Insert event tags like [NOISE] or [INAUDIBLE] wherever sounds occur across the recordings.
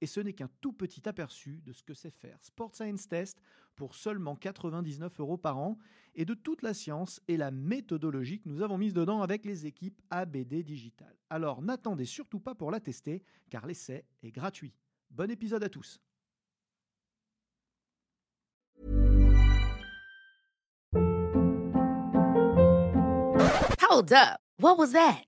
Et ce n'est qu'un tout petit aperçu de ce que c'est faire Sport Science Test pour seulement 99 euros par an et de toute la science et la méthodologie que nous avons mise dedans avec les équipes ABD Digital. Alors n'attendez surtout pas pour la tester car l'essai est gratuit. Bon épisode à tous. Hold up. What was that?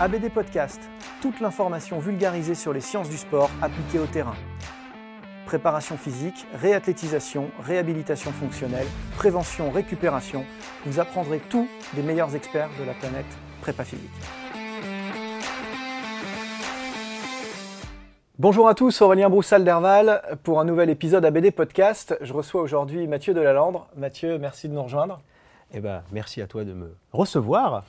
ABD Podcast, toute l'information vulgarisée sur les sciences du sport appliquées au terrain. Préparation physique, réathlétisation, réhabilitation fonctionnelle, prévention, récupération, vous apprendrez tout des meilleurs experts de la planète prépa physique. Bonjour à tous, Aurélien Broussal d'Herval pour un nouvel épisode ABD Podcast. Je reçois aujourd'hui Mathieu Delalandre. Mathieu, merci de nous rejoindre. Eh ben, merci à toi de me recevoir.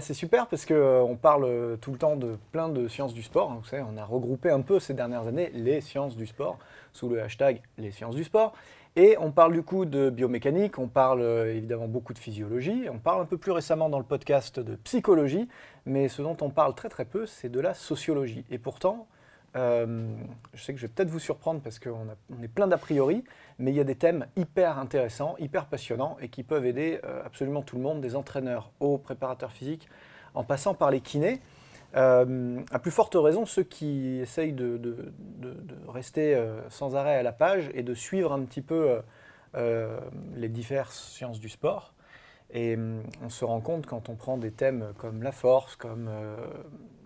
C'est super parce qu'on euh, parle euh, tout le temps de plein de sciences du sport. Vous savez, on a regroupé un peu ces dernières années les sciences du sport sous le hashtag les sciences du sport. Et on parle du coup de biomécanique, on parle euh, évidemment beaucoup de physiologie, on parle un peu plus récemment dans le podcast de psychologie, mais ce dont on parle très très peu, c'est de la sociologie. Et pourtant, euh, je sais que je vais peut-être vous surprendre parce qu'on on est plein d'a priori, mais il y a des thèmes hyper intéressants, hyper passionnants et qui peuvent aider euh, absolument tout le monde, des entraîneurs aux préparateurs physiques, en passant par les kinés. Euh, à plus forte raison, ceux qui essayent de, rester sans arrêt à la page et de suivre un petit peu les diverses sciences du sport. Et on se rend compte quand on prend des thèmes comme la force, comme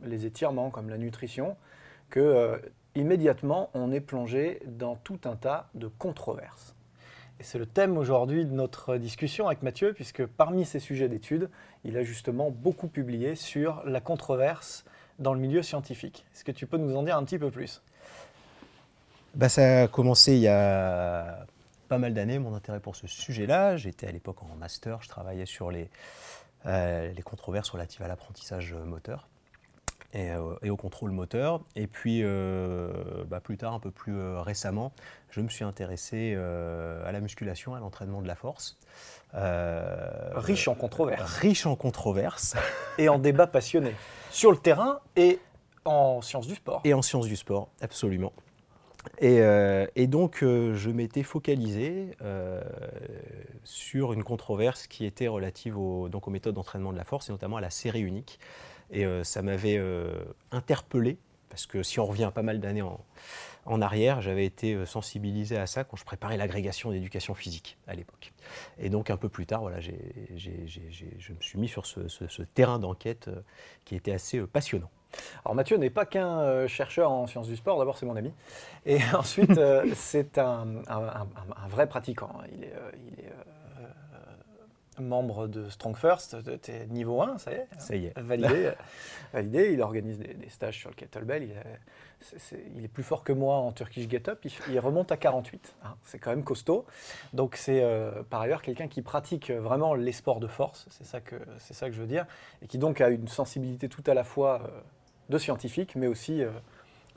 les étirements, comme la nutrition, que euh, immédiatement on est plongé dans tout un tas de controverses. Et c'est le thème aujourd'hui de notre discussion avec Mathieu, puisque parmi ses sujets d'études, il a justement beaucoup publié sur la controverse dans le milieu scientifique. Est-ce que tu peux nous en dire un petit peu plus? Bah, Ça a commencé il y a pas mal d'années, mon intérêt pour ce sujet-là. J'étais à l'époque en master, je travaillais sur les, euh, les controverses relatives à l'apprentissage moteur. Euh, et, au contrôle moteur. Et puis, euh, bah, plus tard, un peu plus euh, récemment, je me suis intéressé à la musculation, à l'entraînement de la force. riche en controverses. Riche en controverses. et en débats passionnés. Sur le terrain et en sciences du sport. Et en sciences du sport, absolument. Et, et donc, je m'étais focalisé sur une controverse qui était relative donc aux méthodes d'entraînement de la force, et notamment à la série unique. Et euh, ça m'avait euh, interpellé, parce que si on revient pas mal d'années en, arrière, j'avais été euh, sensibilisé à ça quand je préparais l'agrégation d'éducation physique à l'époque. Et donc un peu plus tard, voilà, je me suis mis sur ce, terrain d'enquête qui était assez passionnant. Alors Mathieu n'est pas qu'un chercheur en sciences du sport, d'abord c'est mon ami, et [LAUGHS] ensuite c'est un, vrai pratiquant. Membre de Strong First, tu es niveau 1, ça y est Ça y est. Validé, [LAUGHS] validé. Il organise des, stages sur le kettlebell. Il est, il est, plus fort que moi en Turkish Get Up. Il, remonte à 48. Hein. c'est quand même costaud. Donc c'est euh, par ailleurs quelqu'un qui pratique vraiment les sports de force. C'est ça, que, ça que je veux dire. Et qui donc a une sensibilité tout à la fois euh, de scientifique, mais aussi euh,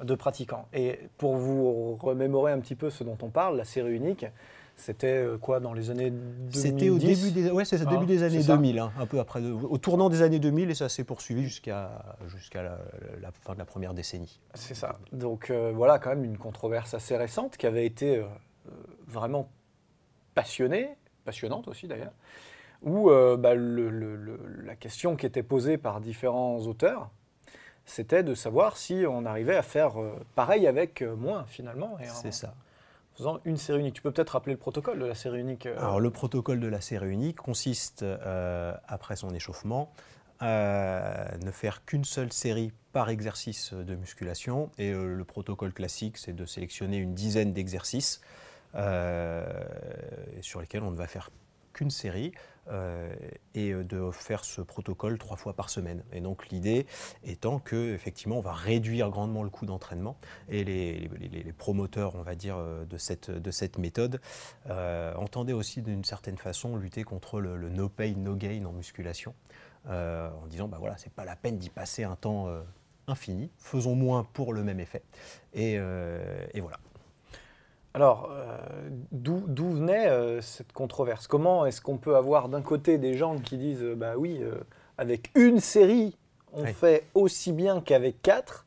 de pratiquant. Et pour vous remémorer un petit peu ce dont on parle, la série unique, c'était euh, quoi dans les années 2010 C'était au début des, ouais, début des années 2000, hein, un peu après, au tournant des années 2000, et ça s'est poursuivi jusqu'à jusqu'à la, fin de la première décennie. C'est ça. Donc euh, voilà, quand même une controverse assez récente qui avait été euh, vraiment passionnée, passionnante aussi d'ailleurs, où bah, la question qui était posée par différents auteurs, c'était de savoir si on arrivait à faire pareil avec moins finalement. C'est ça faisant une série unique. Tu peux peut-être rappeler le protocole de la série unique euh Alors le protocole de la série unique consiste, après son échauffement, à ne faire qu'une seule série par exercice de musculation. Et le protocole classique, c'est de sélectionner une dizaine d'exercices sur lesquels on ne va faire qu'une série euh, et de faire ce protocole trois fois par semaine. Et donc l'idée étant que effectivement on va réduire grandement le coût d'entraînement et les, promoteurs, on va dire, euh, de cette, de cette méthode euh, entendaient aussi d'une certaine façon lutter contre le, no pay no gain en musculation, en disant bah voilà c'est pas la peine d'y passer un temps infini, faisons moins pour le même effet. Et, et voilà. Alors, euh, d'où venait euh, cette controverse? Comment est-ce qu'on peut avoir d'un côté des gens qui disent, euh, bah oui, avec une série, on fait aussi bien qu'avec quatre,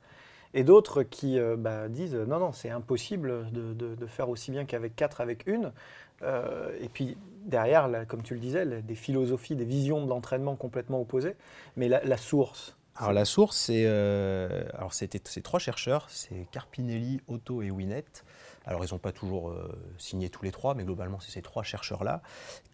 et d'autres qui bah, disent, non, non, c'est impossible de, faire aussi bien qu'avec quatre avec une. et puis derrière, comme tu le disais, des philosophies, des visions de l'entraînement complètement opposées. Mais la, source, alors la source, c'est alors c'était ces trois chercheurs, c'est Carpinelli, Otto et Winnet, alors ils n'ont pas toujours euh, signé tous les trois, mais globalement c'est ces trois chercheurs-là,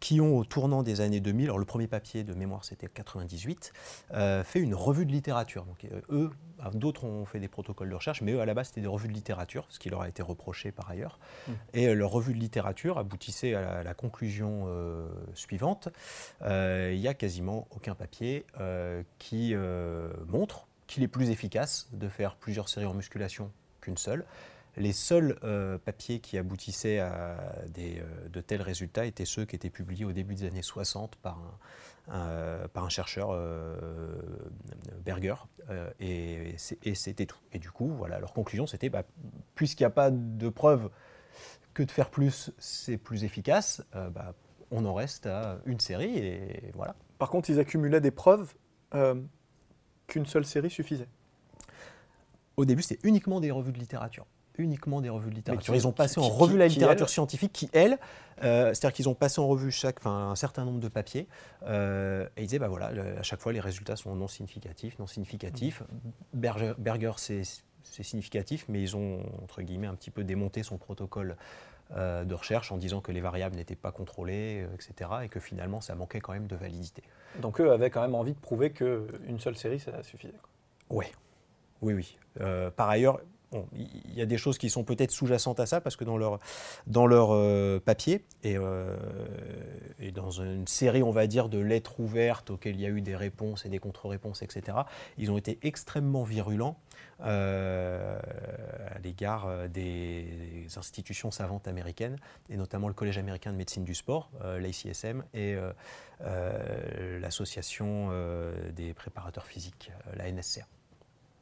qui ont au tournant des années 2000, alors le premier papier de mémoire c'était 98, euh, fait une revue de littérature. Donc euh, eux, d'autres ont fait des protocoles de recherche, mais eux à la base c'était des revues de littérature, ce qui leur a été reproché par ailleurs. Mmh. Et leur revue de littérature aboutissait à la, conclusion suivante, il n'y a quasiment aucun papier qui montre qu'il est plus efficace de faire plusieurs séries en musculation qu'une seule. Les seuls euh, papiers qui aboutissaient à des, euh, de tels résultats étaient ceux qui étaient publiés au début des années 60 par un, par un chercheur, euh, Berger, et, c'était tout. Et du coup, voilà, leur conclusion, c'était, bah, puisqu'il n'y a pas de preuve que de faire plus, c'est plus efficace, bah, on en reste à une série, et voilà. Par contre, ils accumulaient des preuves qu'une seule série suffisait. Au début, c'était uniquement des revues de littérature uniquement des revues de littérature. Ils ont passé en revue la littérature scientifique qui, elle, euh, c'est-à-dire qu'ils ont passé en revue chaque, un certain nombre de papiers euh, et ils disaient, bah voilà, à chaque fois les résultats sont non significatifs, non significatifs. Berger, Berger c'est significatif, mais ils ont, entre guillemets, un petit peu démonté son protocole euh, de recherche en disant que les variables n'étaient pas contrôlées, etc., et que finalement ça manquait quand même de validité. Donc eux avaient quand même envie de prouver qu'une seule série, ça suffisait. Oui, oui, oui. par ailleurs, il y a des choses qui sont peut-être sous-jacentes à ça, parce que dans leur, dans leur euh, papier euh, et, dans une série, on va dire, de lettres ouvertes auxquelles il y a eu des réponses et des contre-réponses, etc., ils ont été extrêmement virulents euh, à l'égard des institutions savantes américaines, et notamment le Collège américain de médecine du sport, l'ACSM, et l'Association des préparateurs physiques, la NSCA.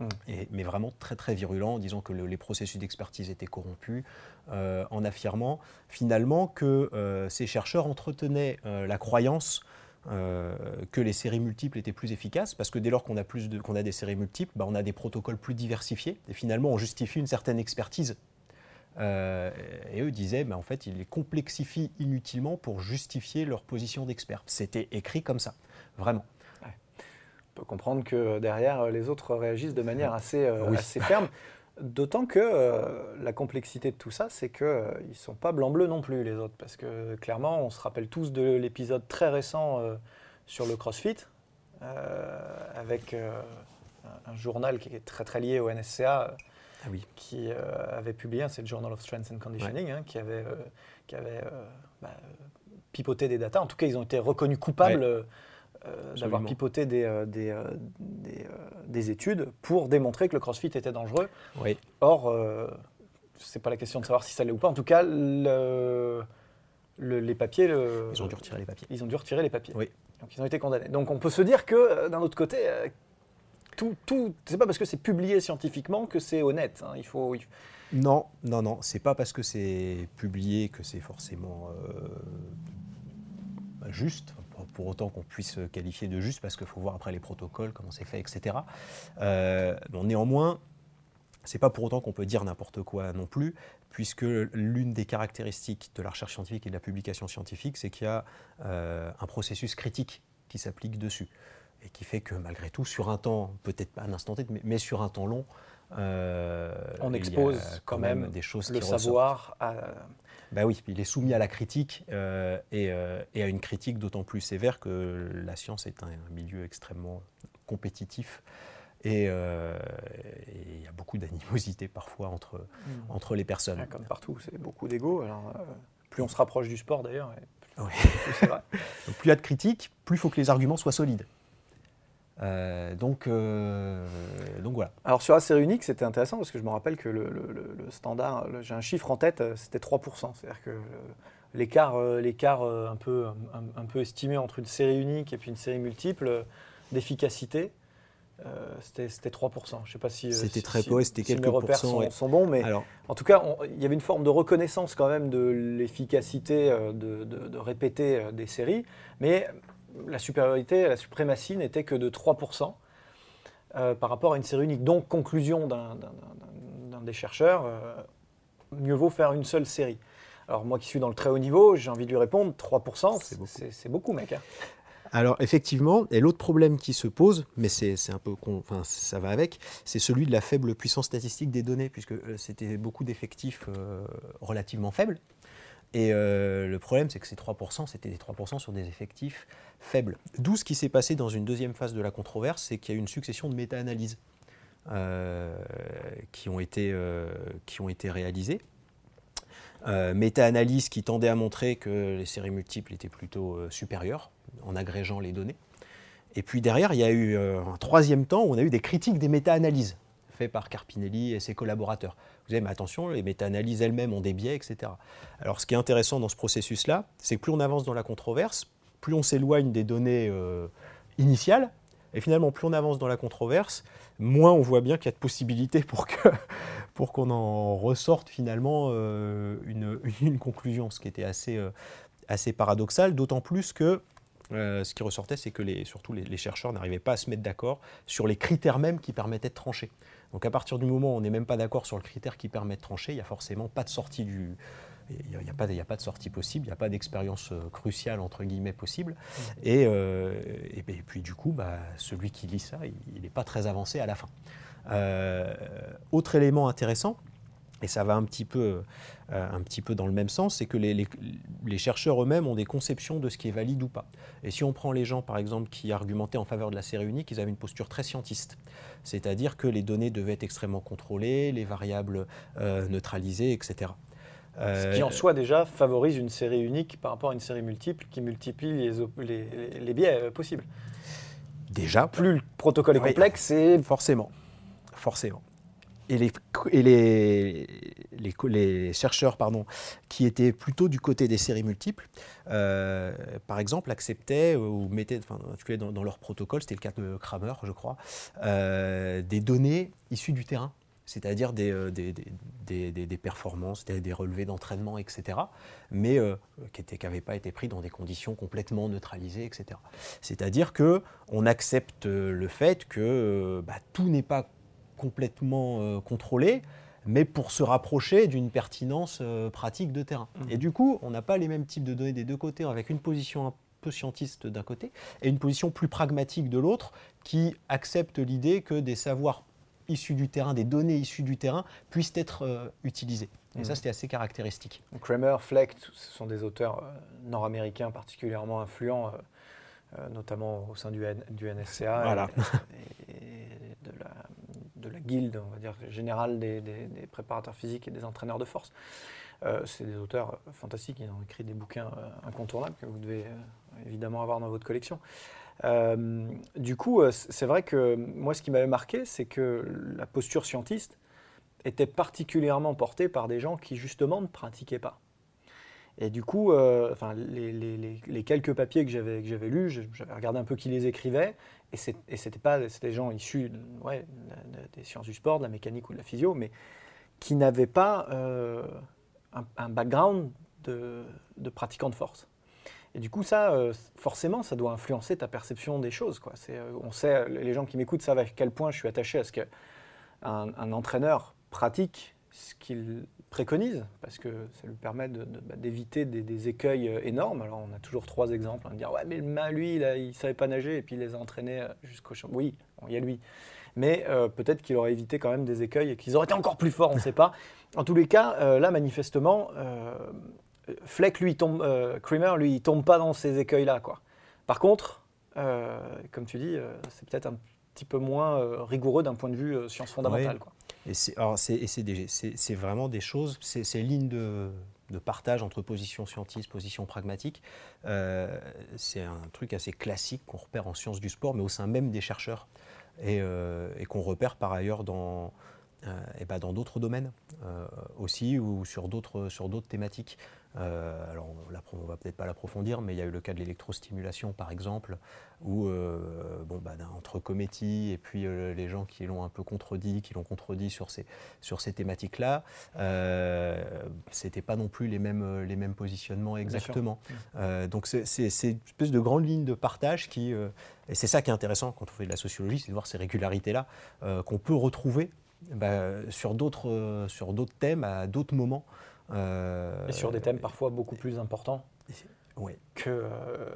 Mm. mais vraiment très très virulent, en disant que les processus d'expertise étaient corrompus, euh, en affirmant finalement que euh, ces chercheurs entretenaient euh, la croyance que les séries multiples étaient plus efficaces, parce que dès lors qu'on a, des séries multiples, bah, on a des protocoles plus diversifiés, et finalement on justifie une certaine expertise. et eux disaient, bah, en fait, ils les complexifient inutilement pour justifier leur position d'expert. C'était écrit comme ça, vraiment peut comprendre que derrière, les autres réagissent de manière assez, euh, assez ferme. [LAUGHS] D'autant que euh, la complexité de tout ça, c'est qu'ils euh, ne sont pas blanc-bleu non plus, les autres. Parce que clairement, on se rappelle tous de l'épisode très récent sur le CrossFit, avec un, journal qui est très très lié au NSCA, ah oui. qui avait publié, c'est le Journal of Strength and Conditioning, hein, qui avait, qui avait bah, pipoté des datas. En tout cas, ils ont été reconnus coupables. Euh, d'avoir pipoté des, euh, des, euh, des, études pour démontrer que le crossfit était dangereux. Oui. Or, ce n'est pas la question de savoir si ça l'est ou pas. En tout cas, le, les papiers. ils ont dû retirer les papiers. Ils ont dû retirer les papiers. Oui. Donc ils ont été condamnés. Donc on peut se dire que, d'un autre côté, tout, tout c'est pas parce que c'est publié scientifiquement que c'est honnête. Hein. Il, faut, Non, non, non. C'est pas parce que c'est publié que c'est forcément juste pour autant qu'on puisse qualifier de juste, parce qu'il faut voir après les protocoles, comment c'est fait, etc. Euh, bon, néanmoins, c'est pas pour autant qu'on peut dire n'importe quoi non plus, puisque l'une des caractéristiques de la recherche scientifique et de la publication scientifique, c'est qu'il y a euh, un processus critique qui s'applique dessus, et qui fait que malgré tout, sur un temps, peut-être pas un instant T, mais, sur un temps long, On expose quand même, des choses le savoir à, bah oui, il est soumis à la critique euh, euh, et, à une critique d'autant plus sévère que la science est un, milieu extrêmement compétitif et euh, il y a beaucoup d'animosité parfois entre, hmm. entre les personnes. comme partout, c'est beaucoup d'ego. plus on se rapproche du sport d'ailleurs, plus, [LAUGHS] plus il y a de critiques, plus il faut que les arguments soient solides. Euh, donc, euh, donc voilà. Alors sur la série unique, c'était intéressant parce que je me rappelle que le, standard, j'ai un chiffre en tête, euh, c'était 3%. C'est-à-dire que l'écart, l'écart un, peu, un, peu estimé entre une série unique et puis une série multiple d'efficacité, c'était 3%. Je sais pas si c'était très peu, c'était quelques mes repères sont, bons, mais en tout cas, il y avait une forme de reconnaissance quand même de l'efficacité de, de, répéter des séries, mais la supériorité, la suprématie n'était que de 3% euh, par rapport à une série unique. Donc, conclusion d'un des chercheurs, euh, mieux vaut faire une seule série. Alors, moi qui suis dans le très haut niveau, j'ai envie de lui répondre 3%, c'est beaucoup. mec. Hein. Alors effectivement, et l'autre problème qui se pose, mais c'est un peu, enfin ça va avec, c'est celui de la faible puissance statistique des données, puisque euh, c'était beaucoup d'effectifs relativement faibles. Et euh, le problème, c'est que ces 3%, c'était des 3% sur des effectifs faibles. D'où ce qui s'est passé dans une deuxième phase de la controverse, c'est qu'il y a eu une succession de méta-analyses euh, qui, ont été, euh, qui ont été réalisées. méta-analyses qui tendaient à montrer que les séries multiples étaient plutôt supérieures en agrégeant les données. Et puis derrière, il y a eu un troisième temps où on a eu des critiques des méta-analyses faites par Carpinelli et ses collaborateurs mais attention, les méta-analyses elles-mêmes ont des biais, etc. Alors ce qui est intéressant dans ce processus-là, c'est que plus on avance dans la controverse, plus on s'éloigne des données euh, initiales, et finalement, plus on avance dans la controverse, moins on voit bien qu'il y a de possibilités pour que [LAUGHS] pour qu'on en ressorte finalement euh, une, [LAUGHS] une, conclusion, ce qui était assez, euh, assez paradoxal, d'autant plus que ce qui ressortait, c'est que les, surtout les, les chercheurs n'arrivaient pas à se mettre d'accord sur les critères mêmes qui permettaient de trancher. Donc à partir du moment où on n'est même pas d'accord sur le critère qui permet de trancher, il n'y a forcément pas de sortie du... Il n'y a, pas, a pas de sortie possible, il n'y a pas d'expérience euh, cruciale, entre guillemets, possible. Mmh. Euh, et, et, puis du coup, bah, celui qui lit ça, il n'est pas très avancé à la fin. Euh, autre élément intéressant, et ça va un petit peu, euh, un petit peu dans le même sens, c'est que les, chercheurs eux-mêmes ont des conceptions de ce qui est valide ou pas. Et si on prend les gens, par exemple, qui argumentaient en faveur de la série unique, ils avaient une posture très scientiste. C'est-à-dire que les données devaient être extrêmement contrôlées, les variables euh, neutralisées, etc. ce qui en soi déjà favorise une série unique par rapport à une série multiple qui multiplie les, les, biais euh, possibles. Déjà. Plus le protocole est complexe, c'est... Forcément. Forcément et, les, chercheurs pardon, qui étaient plutôt du côté des séries multiples, euh, par exemple, acceptaient ou mettaient, enfin, dans, dans leur protocole, c'était le cas de Kramer, je crois, euh, des données issues du terrain c'est-à-dire des, euh, performances, des, relevés d'entraînement, etc., mais qui n'avaient pas été pris dans des conditions complètement neutralisées, etc. C'est-à-dire qu'on accepte le fait que bah, tout n'est pas complètement euh, contrôlé, mais pour se rapprocher d'une pertinence euh, pratique de terrain. Mmh. Et du coup, on n'a pas les mêmes types de données des deux côtés, avec une position un peu scientiste d'un côté et une position plus pragmatique de l'autre, qui accepte l'idée que des savoirs issus du terrain, des données issues du terrain, puissent être euh, utilisées. Et ça, mmh. c'était assez caractéristique. Kramer, Fleck, ce sont des auteurs nord-américains particulièrement influents, notamment au sein du, du NSCA voilà. et guilde, on va dire, générale des, préparateurs physiques et des entraîneurs de force. Euh, c'est des auteurs fantastiques, ils ont écrit des bouquins euh, incontournables que vous devez euh, évidemment avoir dans votre collection. du coup, c'est vrai que moi, ce qui m'avait marqué, c'est que la posture scientiste était particulièrement portée par des gens qui, justement, ne pratiquaient pas. Et du coup, enfin, les, quelques papiers que j'avais lus, j'avais regardé un peu qui les écrivait, et c'était pas des gens issus ouais, des sciences du sport, de la mécanique ou de la physio, mais qui n'avaient pas euh, un, background de, de pratiquant de force. Et du coup, ça, euh, forcément, ça doit influencer ta perception des choses. Quoi. Euh, on sait, les gens qui m'écoutent savent à quel point je suis attaché à ce qu'un un entraîneur pratique ce qu'il préconise, parce que ça lui permet bah, d'éviter des, écueils euh, énormes. Alors on a toujours trois exemples, hein, dire ouais mais lui il ne savait pas nager et puis il les a entraînés euh, jusqu'au champ. Oui, il y a lui. mais euh, peut-être qu'il aurait évité quand même des écueils et qu'ils auraient été encore plus forts, on ne sait pas. En tous les cas, là, manifestement, Fleck, lui, il tombe, Creamer, lui, il tombe pas dans ces écueils-là, quoi. Par contre, comme tu dis, c'est peut-être un petit peu moins euh, rigoureux d'un point de vue euh, science fondamentale, quoi. Et c'est vraiment des choses, c'est c'est ligne de, de partage entre position scientiste, position pragmatique. Euh, c'est un truc assez classique qu'on repère en sciences du sport, mais au sein même des chercheurs, et, euh, et qu'on repère par ailleurs dans euh, eh ben, dans d'autres domaines euh, aussi ou sur d'autres sur d'autres thématiques. Euh, alors on l'appro- on va peut-être pas l'approfondir, mais il y a eu le cas de l'électrostimulation par exemple, où bon, d'un- entre Cometti et puis les gens qui l'ont un peu contredit, qui l'ont contredit sur ces, sur ces thématiques-là, euh, c'était pas non plus les mêmes, les mêmes positionnements exactement. Euh, donc c'est une espèce de grande ligne de partage qui, et c'est ça qui est intéressant quand on fait de la sociologie, c'est de voir ces régularités-là euh, qu'on peut retrouver bah, sur d'autres euh, sur d'autres thèmes à d'autres moments. Euh, Et sur des thèmes parfois beaucoup plus importants que, euh,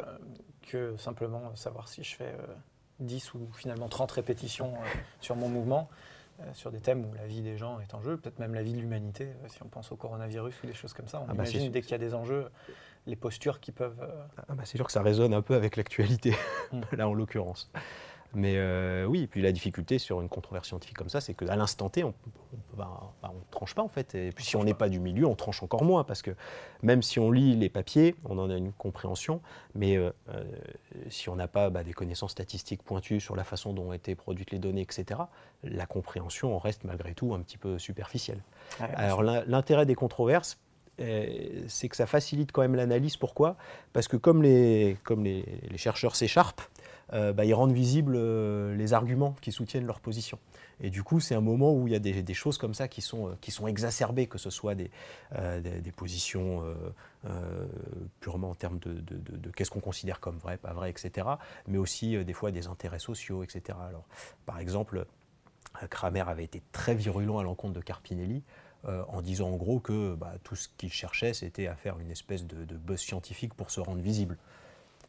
que simplement savoir si je fais euh, 10 ou finalement 30 répétitions sur mon mouvement, euh, sur des thèmes où la vie des gens est en jeu, peut-être même la vie de l'humanité, euh, si on pense au coronavirus ou des choses comme ça. On Ah bah, imagine dès qu'il y a des enjeux, les postures qui peuvent... euh, Ah bah, c'est sûr que ça résonne un peu avec l'actualité, [LAUGHS] Mm. là en l'occurrence. Mais euh, oui, et puis la difficulté sur une controverse scientifique comme ça, c'est qu'à l'instant T, on ne tranche pas en fait. Et puis si on n'est pas du milieu, on tranche encore moins, parce que même si on lit les papiers, on en a une compréhension, mais euh, euh, si on n'a pas bah, des connaissances statistiques pointues sur la façon dont ont été produites les données, etc., la compréhension en reste malgré tout un petit peu superficielle. ouais, Alors l'in- l'intérêt des controverses, c'est que ça facilite quand même l'analyse. Pourquoi? Parce que comme les, comme les, les chercheurs s'écharpent, euh, bah, ils rendent visibles euh, les arguments qui soutiennent leur position. Et du coup, c'est un moment où il y a des, choses comme ça qui sont, euh, qui sont exacerbées, que ce soit des, positions purement en termes de, qu'est-ce qu'on considère comme vrai, pas vrai, etc. Mais aussi des fois des intérêts sociaux, etc. Alors, par exemple, Kramer avait été très virulent à l'encontre de Carpinelli en disant en gros que bah, tout ce qu'il cherchait, c'était à faire une espèce de, de buzz scientifique pour se rendre visible.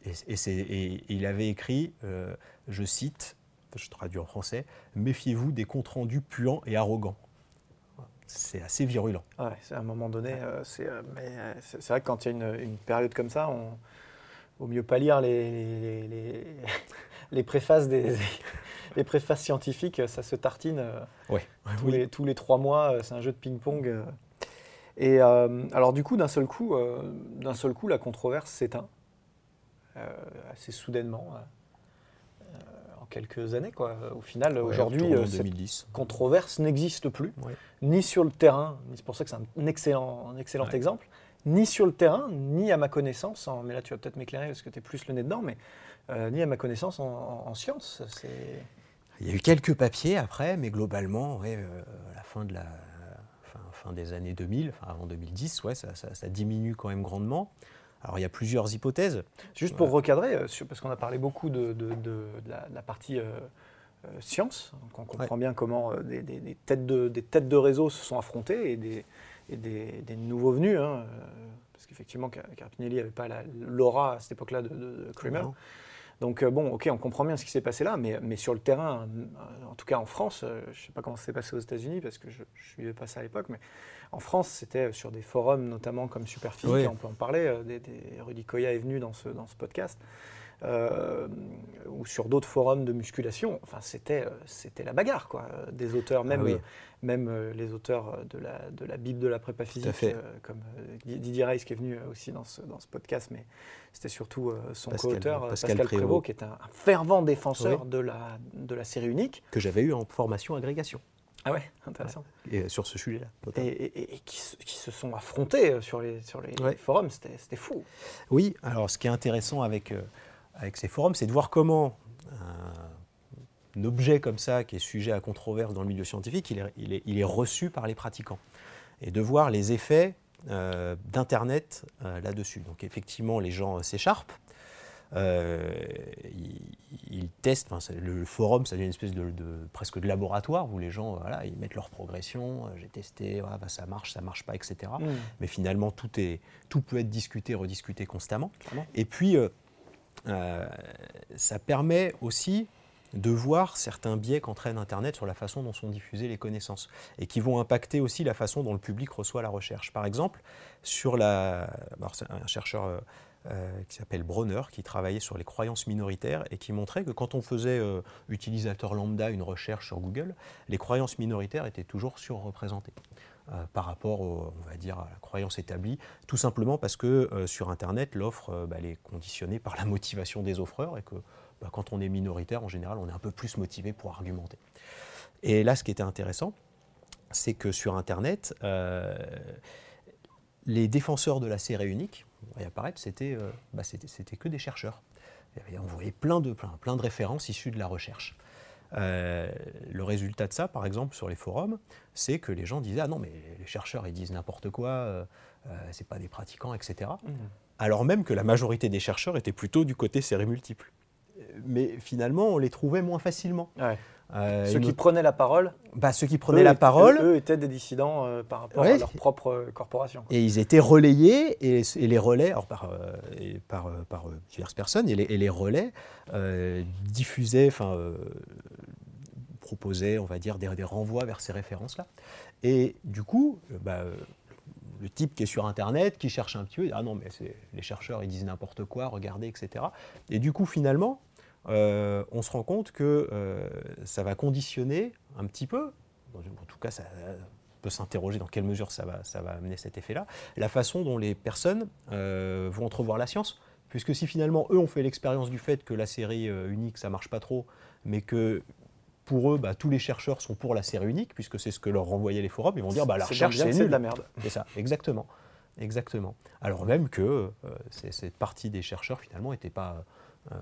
Et, et c'est- et il avait écrit, euh, je cite, je traduis en français, Méfiez-vous des comptes rendus puants et arrogants. C'est assez virulent. Ouais, à un moment donné, euh, c'est euh, euh, c'est vrai que quand il y a une, une période comme ça, on vaut mieux pas lire les, les, les- les [LAUGHS] préfaces des [LAUGHS] les préfaces scientifiques, ça se tartine Ouais. tous, les, tous les trois mois, c'est un jeu de ping-pong. Et euh, alors du coup, d'un seul coup, euh, d'un seul coup, la controverse s'éteint assez soudainement. euh, euh, en quelques années, quoi. Au final, aujourd'hui, euh, cette 2010. controverse n'existe plus Ouais. ni sur le terrain, c'est pour ça que c'est un excellent, un excellent Ouais. exemple, ni sur le terrain, ni à ma connaissance, en- mais là tu vas peut-être m'éclairer parce que tu es plus le nez dedans, mais euh, ni à ma connaissance en, en- en sciences. Il y a eu quelques papiers après, mais globalement, euh, à la fin, de la, fin, fin des années 2000, enfin avant 2010, ouais, ça, ça- ça diminue quand même grandement. Alors il y a plusieurs hypothèses. Juste pour recadrer, euh, parce qu'on a parlé beaucoup de, de- de- de la, partie euh, euh, science, donc on comprend bien comment des, des- des têtes de, des têtes de réseau se sont affrontées et des, et des, des nouveaux venus, hein, parce qu'effectivement Car- Carpinelli n'avait pas la- l'aura à cette époque-là de Kramer. Donc euh, bon, ok, on comprend bien ce qui s'est passé là, mais, mais sur le terrain, euh, en tout cas en France, euh, je ne sais pas comment ça s'est passé aux États-Unis parce que je ne suivais pas ça à l'époque, mais en France, c'était sur des forums notamment comme Superphysique, Oui. on peut en parler, des, des- Rudy Koya est venu dans ce, dans ce podcast, euh, ou sur d'autres forums de musculation, enfin c'était euh, c'était la bagarre, quoi. Des auteurs, même, Ah oui. euh, même euh, les auteurs de la, de la Bible de la prépa physique, fait. comme Didier Reis qui est venu aussi dans ce, dans ce podcast, mais c'était surtout son Pascal- co-auteur, Pascal Pascal, Prévost, Prévost. qui est un, un fervent défenseur Oui. de, la, de la série unique. Que j'avais eu en formation agrégation Ah ouais, intéressant. et, sur ce sujet-là. Et, et- et qui, se- qui se sont affrontés sur les, sur les Ouais. forums, c'était c'était fou. Oui, alors ce qui est intéressant avec, euh, avec ces forums, c'est de voir comment un, un objet comme ça, qui est sujet à controverse dans le milieu scientifique, il est, il est- il est reçu par les pratiquants. Et de voir les effets euh, d'Internet euh, là-dessus. Donc effectivement, les gens euh, s'écharpent. Euh, ils, ils testent, le forum, ça devient une espèce de, de- presque de laboratoire où les gens, euh, voilà, ils mettent leur progression, euh, j'ai testé, voilà, bah, ça marche, ça marche pas, etc. Mais finalement, tout, est, tout peut être discuté, rediscuté constamment. Et puis, euh, ça permet aussi de voir certains biais qu'entraîne Internet sur la façon dont sont diffusées les connaissances et qui vont impacter aussi la façon dont le public reçoit la recherche. Par exemple, sur la, un chercheur euh, euh, qui s'appelle Bronner, qui travaillait sur les croyances minoritaires et qui montrait que quand on faisait utilisateur lambda une recherche sur Google, les croyances minoritaires étaient toujours surreprésentées. Par rapport, on va dire, à la croyance établie, tout simplement parce que sur Internet, l'offre, bah, est conditionnée par la [LAUGHS] motivation des offreurs et que bah, quand on est minoritaire, en général, on est un peu plus motivé pour argumenter. Et là, ce qui était intéressant, c'est que sur Internet, euh, les défenseurs de la série unique, on va y apparaître, c'était euh, bah, que des chercheurs. on voyait plein de, plein de références issues de la recherche. Euh, le résultat de ça, par exemple, sur les forums, c'est que les gens disaient Ah non, mais les chercheurs, ils disent n'importe quoi, euh, c'est pas des pratiquants, etc. Mmh. Alors même que la majorité des chercheurs étaient plutôt du côté série multiple mais finalement, on les trouvait moins facilement. Euh, ceux qui prenaient la parole bah, Ceux qui prenaient la parole. Eux, étaient des dissidents euh, par rapport à leur propre euh, corporation. Et ils étaient relayés, et, les relais, par, par, par diverses personnes, et les, relais diffusaient, enfin, proposaient, on va dire, des, renvois vers ces références-là. Et du coup, bah, le type qui est sur Internet, qui cherche un petit peu, ah non, mais les chercheurs, ils disent n'importe quoi, regardez, etc. Et du coup, finalement, euh, on se rend compte que euh, ça va conditionner un petit peu, en tout cas, ça peut s'interroger dans quelle mesure ça va, ça va amener cet effet-là, la façon dont les personnes euh, vont entrevoir la science. Puisque si finalement, eux ont fait l'expérience du fait que la série unique, ça marche pas trop, mais que pour eux, bah, tous les chercheurs sont pour la série unique, puisque c'est ce que leur renvoyaient les forums. Ils vont dire, bah, la recherche, c'est de la merde. C'est ça, exactement. Exactement. Alors même que euh, cette partie des chercheurs, finalement, n'était pas... Euh,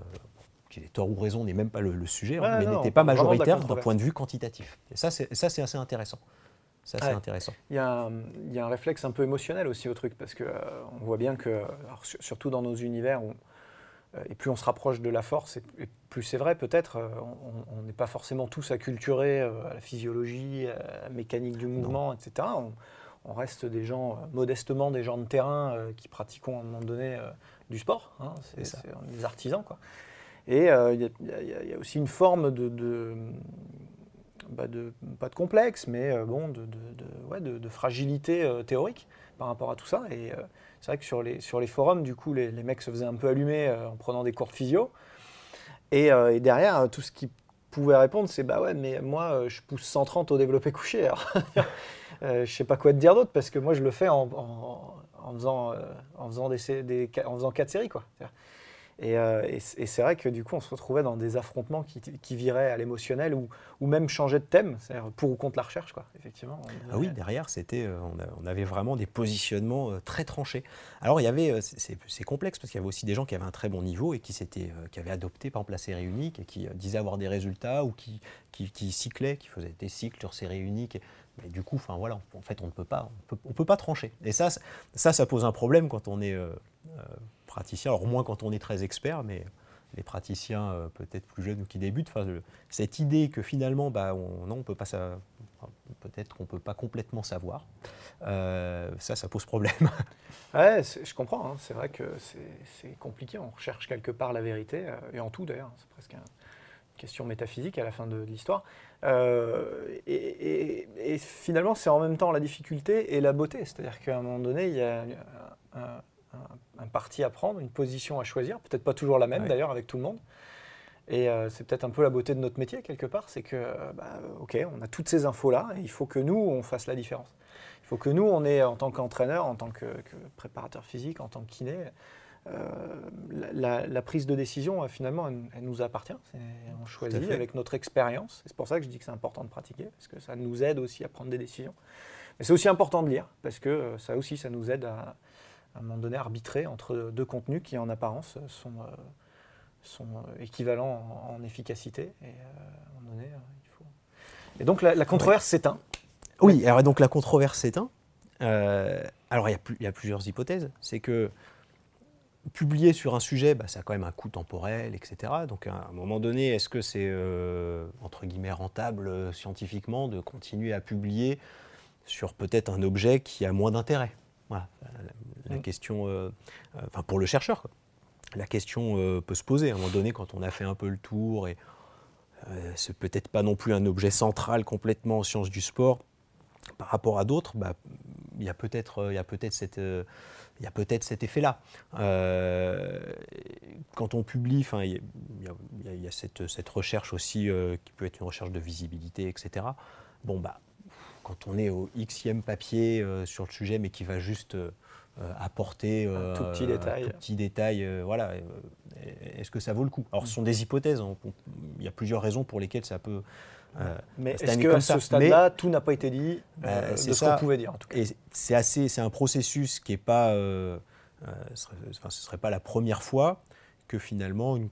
qu'il ait tort ou raison n'est même pas le, sujet, hein, mais n'était pas majoritaire d'un point de vue quantitatif. Et ça, c'est assez intéressant. C'est assez intéressant. Il y, a, il y, a un réflexe un peu émotionnel aussi au truc, parce qu'on euh, on voit bien que, surtout dans nos univers, on, et plus on se rapproche de la force, et plus c'est vrai peut-être, euh, on n'est pas forcément tous acculturés euh, à la physiologie, à la mécanique du mouvement, etc. On, reste des gens, modestement des gens de terrain qui pratiquons à un moment donné du sport. Hein, c'est des artisans. Quoi. Et il y, a aussi une forme de, bah de, pas de complexe, mais bon, de, ouais, de fragilité théorique par rapport à tout ça. Et c'est vrai que sur les, sur les forums, du coup, les, mecs se faisaient un peu allumer euh, en prenant des cours de physio. Et, euh, derrière, euh, tout ce qu'ils pouvaient répondre, c'est bah ouais, mais moi, je pousse 130 au développé couché. Alors, [LAUGHS] je sais pas quoi te dire d'autre parce que moi, je le fais en, en, faisant, en, faisant, des, en faisant 4 séries. Quoi. Euh, et, c'est vrai que du coup, on se retrouvait dans des affrontements qui, viraient à l'émotionnel ou, même changer de thème, c'est-à-dire pour ou contre la recherche, quoi. Effectivement. Ah oui, derrière, c'était, euh, on, avait vraiment des positionnements euh, très tranchés. Alors, il y avait, c'est complexe parce qu'il y avait aussi des gens qui avaient un très bon niveau et qui, qui avaient adopté, par exemple, la série unique et qui disaient avoir des résultats ou qui, qui, cyclaient, qui faisaient des cycles sur série unique. Mais du coup, enfin voilà, en fait, on ne peut pas, on peut, pas trancher. Et ça, ça, ça pose un problème quand on est praticiens, alors moins quand on est très expert, mais les praticiens euh, peut-être plus jeunes ou qui débutent, enfin, cette idée que finalement, bah, on, non, on peut pas peut-être qu'on peut pas complètement savoir, euh, ça, ça pose problème. [LAUGHS] ouais, je comprends. Hein. c'est vrai que c'est compliqué. On recherche quelque part la vérité, euh, et en tout d'ailleurs. C'est presque une question métaphysique à la fin de, l'histoire. et, finalement, c'est en même temps la difficulté et la beauté. C'est-à-dire qu'à un moment donné, il y a un un, parti à prendre, une position à choisir, peut-être pas toujours la même d'ailleurs avec tout le monde. Et euh, c'est peut-être un peu la beauté de notre métier quelque part, c'est que, euh, bah, ok, on a toutes ces infos-là, et il faut que nous, on fasse la différence. Il faut que nous, on ait, en tant qu'entraîneur, en tant que, préparateur physique, en tant que kiné, euh, la, prise de décision, finalement, elle, nous appartient. On choisit avec notre expérience. C'est pour ça que je dis que c'est important de pratiquer, parce que ça nous aide aussi à prendre des décisions. Mais c'est aussi important de lire, parce que ça aussi, ça nous aide à, à un moment donné arbitrer entre deux contenus qui en apparence sont, euh, euh, équivalents en, efficacité. Et, euh, donc la, controverse s'éteint. Oui, alors donc la controverse s'éteint. alors il y, y, a plusieurs hypothèses. C'est que publier sur un sujet, bah, ça a quand même un coût temporel, etc. Donc à un moment donné, est-ce que c'est entre guillemets rentable scientifiquement de continuer à publier sur peut-être un objet qui a moins d'intérêt? Voilà, la, mm. question, euh, euh, enfin pour le chercheur, la question euh, peut se poser à un moment donné quand on a fait un peu le tour et c'est peut-être pas non plus un objet central complètement en sciences du sport. Par rapport à d'autres, bah, il y a peut-être peut cette il y a peut-être cet effet-là. quand on publie, il y, a, cette, recherche aussi qui peut être une recherche de visibilité, etc. Bon, bah, quand on est au xème papier sur le sujet, mais qui va juste euh, apporter un tout petit détail. petit détail voilà, est-ce que ça vaut le coup? Alors, ce sont des hypothèses. Hein. il y a plusieurs raisons pour lesquelles ça peut. Euh, mais est-ce qu'à ce stade-là, tout n'a pas été dit euh, de ce qu'on pouvait dire en tout cas? c'est assez, c'est un processus qui est pas, ce serait, enfin, ce serait pas la première fois que finalement une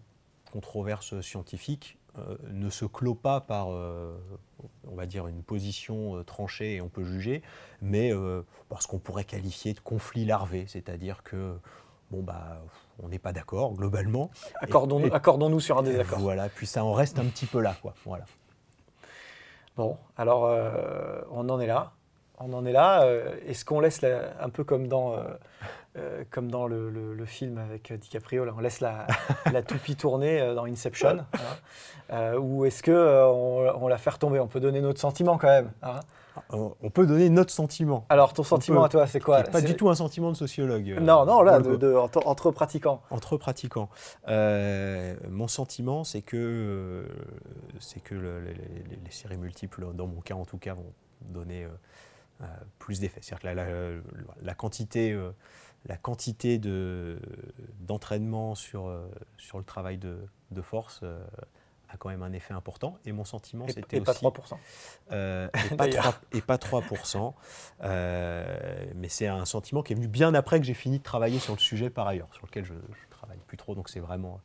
controverse scientifique euh, ne se clôt pas par, euh, on va dire, une position euh, tranchée et on peut juger, mais parce qu'on pourrait qualifier de conflit larvé, c'est-à-dire que bon bah on n'est pas d'accord globalement. Accordons-nous accordons sur un désaccord. Voilà, puis ça en reste un petit peu là, quoi. Voilà. Bon, alors on en est là. On en est là. Est-ce qu'on laisse un peu comme dans euh, comme dans le, film avec euh, DiCaprio, là, on laisse la, la toupie tourner euh, dans Inception hein. Ou est-ce qu'on on la fait retomber? On peut donner notre sentiment quand même hein. on peut donner notre sentiment. Alors, ton sentiment à toi, c'est quoi? Pas du tout un sentiment de sociologue. non, non, là, de, entre, pratiquants. Entre pratiquants. mon sentiment, c'est que, c'est que les, séries multiples, dans mon cas en tout cas, vont donner plus d'effets. C'est-à-dire que la, la quantité la quantité d'entraînement sur, euh, sur le travail de, de force euh, a quand même un effet important. Et mon sentiment, c'était aussi... Pas 3%. Euh, et, pas 3, [LAUGHS] et pas 3%. mais c'est un sentiment qui est venu bien après que j'ai fini de travailler sur le sujet par ailleurs, sur lequel je ne travaille plus trop. Donc c'est vraiment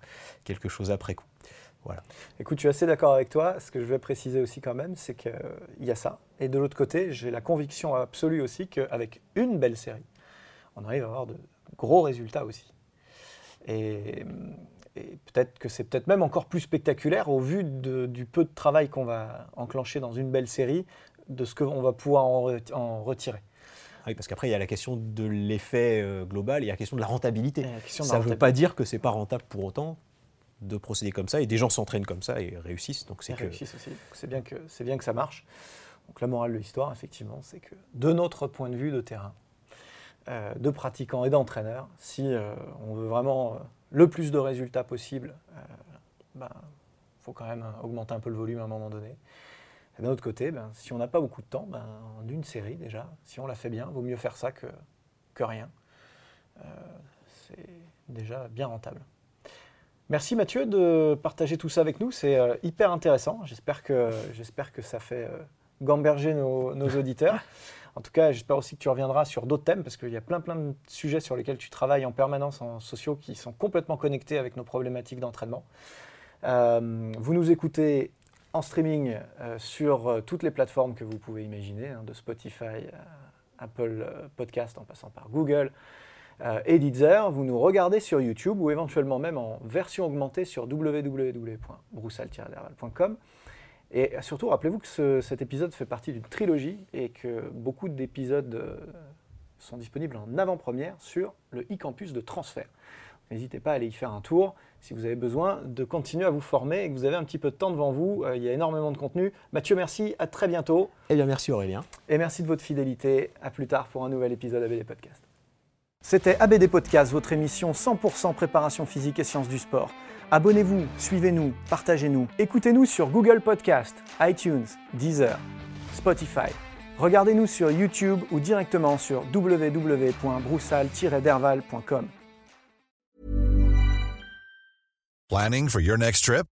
quelque chose après coup. Voilà. Écoute, je suis assez d'accord avec toi. Ce que je vais préciser aussi quand même, c'est qu'il y a ça. Et de l'autre côté, j'ai la conviction absolue aussi qu'avec une belle série, on arrive à avoir de gros résultats aussi. Et, peut-être que c'est peut-être même encore plus spectaculaire au vu du peu de travail qu'on va enclencher dans une belle série, de ce qu'on va pouvoir en, retirer. Oui, parce qu'après, il y a la question de l'effet euh, global et il y a la question de la rentabilité. ça ne veut pas dire que c'est pas rentable pour autant de procéder comme ça. Et des gens s'entraînent comme ça et réussissent. Donc c'est réussissent aussi. C'est bien, que, bien que ça marche. Donc la morale de l'histoire, effectivement, c'est que de notre point de vue de terrain, euh, de pratiquants et d'entraîneurs. Si euh, on veut vraiment euh, le plus de résultats possible, il ben, faut quand même augmenter un peu le volume à un moment donné. D'un autre côté, ben, si on n'a pas beaucoup de temps, ben, en une série déjà, si on la fait bien, vaut mieux faire ça que, rien. c'est déjà bien rentable. Merci Mathieu de partager tout ça avec nous, c'est hyper intéressant. J'espère que, ça fait gamberger nos auditeurs. En tout cas, j'espère aussi que tu reviendras sur d'autres thèmes parce qu'il y a plein plein de sujets sur lesquels tu travailles en permanence en sociaux qui sont complètement connectés avec nos problématiques d'entraînement. Euh, vous nous écoutez en streaming euh, sur euh, toutes les plateformes que vous pouvez imaginer, hein, de Spotify, Apple Podcast en passant par Google et Deezer. Vous nous regardez sur YouTube ou éventuellement même en version augmentée sur www.broussal-derval.com. Et surtout, rappelez-vous que cet épisode fait partie d'une trilogie et que beaucoup d'épisodes euh, sont disponibles en avant-première sur le e-campus de transfert. N'hésitez pas à aller y faire un tour si vous avez besoin de continuer à vous former et que vous avez un petit peu de temps devant vous. Euh, il y a énormément de contenu. Mathieu, merci. À très bientôt. Eh bien, merci Aurélien. Et merci de votre fidélité. À plus tard pour un nouvel épisode ABD Podcast. C'était ABD Podcast, votre émission 100% préparation physique et sciences du sport. Abonnez-vous, suivez-nous, partagez-nous. Écoutez-nous sur Google Podcast, iTunes, Deezer, Spotify. Regardez-nous sur YouTube ou directement sur www.broussal-derval.com. Planning for your next trip?